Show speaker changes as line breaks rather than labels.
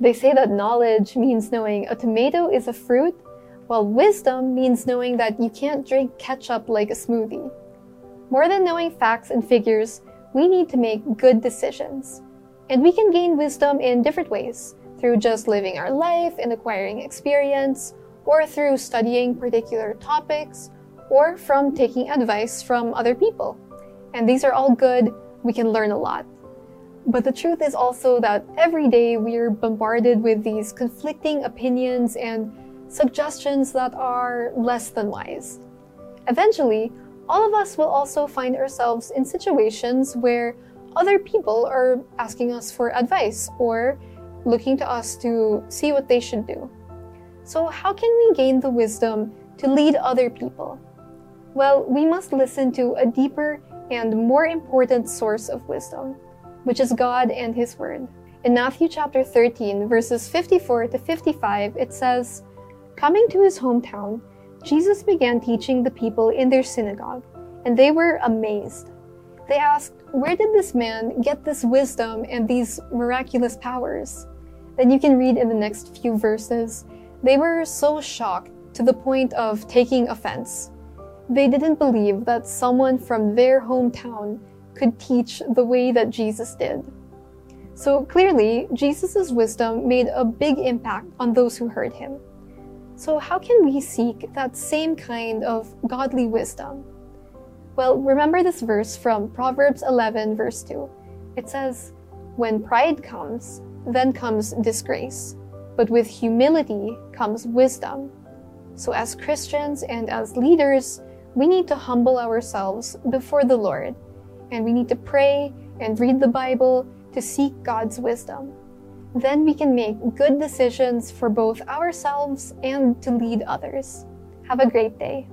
They say that knowledge means knowing a tomato is a fruit, while wisdom means knowing that you can't drink ketchup like a smoothie. More than knowing facts and figures, we need to make good decisions. And we can gain wisdom in different ways through just living our life and acquiring experience, or through studying particular topics, or from taking advice from other people. And these are all good, we can learn a lot. But the truth is also that every day we're bombarded with these conflicting opinions and suggestions that are less than wise. Eventually, all of us will also find ourselves in situations where other people are asking us for advice or looking to us to see what they should do. So, how can we gain the wisdom to lead other people? Well, we must listen to a deeper and more important source of wisdom, which is God and His Word. In Matthew chapter 13, verses 54 to 55, it says, Coming to his hometown, Jesus began teaching the people in their synagogue, and they were amazed. They asked, Where did this man get this wisdom and these miraculous powers? Then you can read in the next few verses. They were so shocked to the point of taking offense. They didn't believe that someone from their hometown could teach the way that Jesus did. So clearly, Jesus' wisdom made a big impact on those who heard him. So, how can we seek that same kind of godly wisdom? Well, remember this verse from Proverbs 11, verse 2. It says, When pride comes, then comes disgrace, but with humility comes wisdom. So, as Christians and as leaders, we need to humble ourselves before the Lord, and we need to pray and read the Bible to seek God's wisdom. Then we can make good decisions for both ourselves and to lead others. Have a great day.